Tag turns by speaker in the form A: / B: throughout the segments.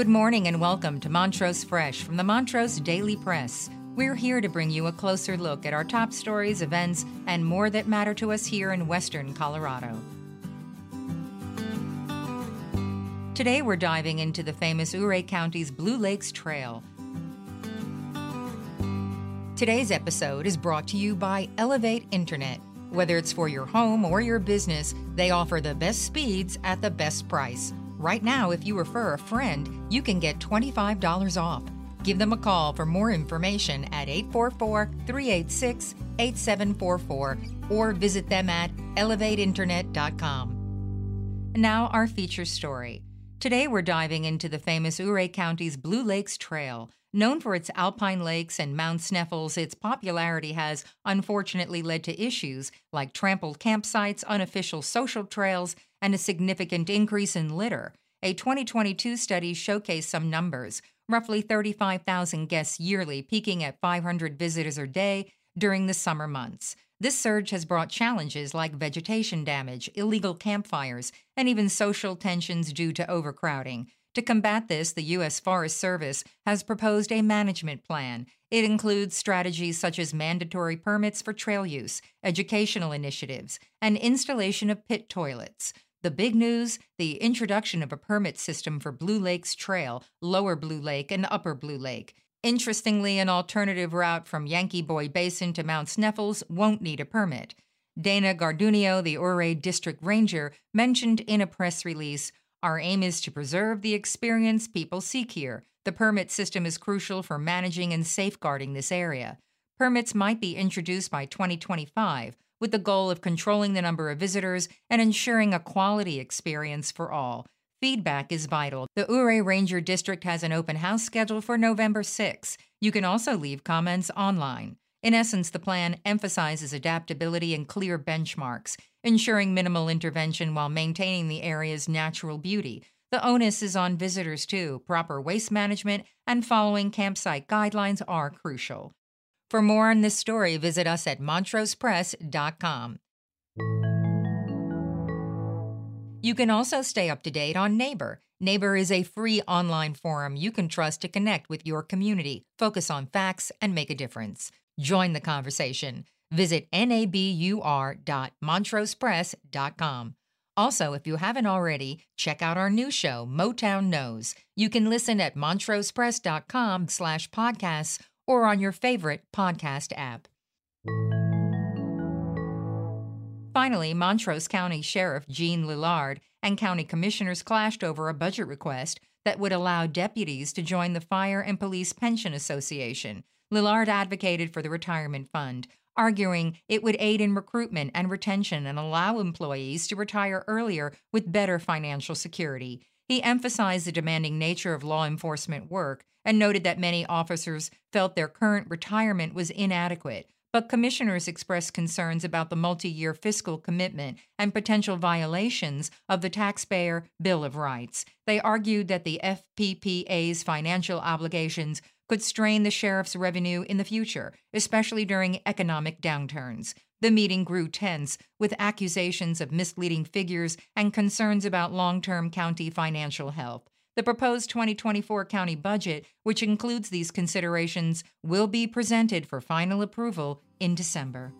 A: Good morning and welcome to Montrose Fresh from the Montrose Daily Press. We're here to bring you a closer look at our top stories, events, and more that matter to us here in Western Colorado. Today we're diving into the famous Ouray County's Blue Lakes Trail. Today's episode is brought to you by Elevate Internet. Whether it's for your home or your business, they offer the best speeds at the best price. Right now, if you refer a friend, you can get $25 off. Give them a call for more information at 844 386 8744 or visit them at elevateinternet.com. Now, our feature story. Today, we're diving into the famous Ouray County's Blue Lakes Trail. Known for its alpine lakes and Mount Sneffels, its popularity has unfortunately led to issues like trampled campsites, unofficial social trails, and a significant increase in litter. A 2022 study showcased some numbers roughly 35,000 guests yearly, peaking at 500 visitors a day during the summer months. This surge has brought challenges like vegetation damage, illegal campfires, and even social tensions due to overcrowding. To combat this, the U.S. Forest Service has proposed a management plan. It includes strategies such as mandatory permits for trail use, educational initiatives, and installation of pit toilets. The big news the introduction of a permit system for Blue Lakes Trail, Lower Blue Lake, and Upper Blue Lake. Interestingly, an alternative route from Yankee Boy Basin to Mount Sneffels won't need a permit. Dana Gardunio, the Ouray District Ranger, mentioned in a press release Our aim is to preserve the experience people seek here. The permit system is crucial for managing and safeguarding this area. Permits might be introduced by 2025 with the goal of controlling the number of visitors and ensuring a quality experience for all. Feedback is vital. The Ouray Ranger District has an open house scheduled for November 6. You can also leave comments online. In essence, the plan emphasizes adaptability and clear benchmarks, ensuring minimal intervention while maintaining the area's natural beauty. The onus is on visitors too. Proper waste management and following campsite guidelines are crucial. For more on this story, visit us at montrosepress.com. You can also stay up to date on Neighbor. Neighbor is a free online forum you can trust to connect with your community, focus on facts, and make a difference. Join the conversation. Visit nabur.montrosepress.com. Also, if you haven't already, check out our new show, Motown Knows. You can listen at montrosepress.com slash podcasts or on your favorite podcast app. Finally, Montrose County Sheriff Gene Lillard and county commissioners clashed over a budget request that would allow deputies to join the Fire and Police Pension Association. Lillard advocated for the retirement fund, arguing it would aid in recruitment and retention and allow employees to retire earlier with better financial security. He emphasized the demanding nature of law enforcement work and noted that many officers felt their current retirement was inadequate. But commissioners expressed concerns about the multi year fiscal commitment and potential violations of the Taxpayer Bill of Rights. They argued that the FPPA's financial obligations could strain the sheriff's revenue in the future, especially during economic downturns. The meeting grew tense, with accusations of misleading figures and concerns about long term county financial health. The proposed 2024 county budget, which includes these considerations, will be presented for final approval in December.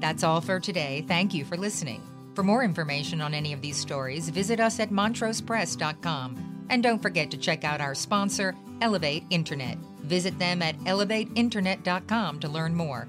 A: That's all for today. Thank you for listening. For more information on any of these stories, visit us at montrosepress.com. And don't forget to check out our sponsor, Elevate Internet. Visit them at elevateinternet.com to learn more.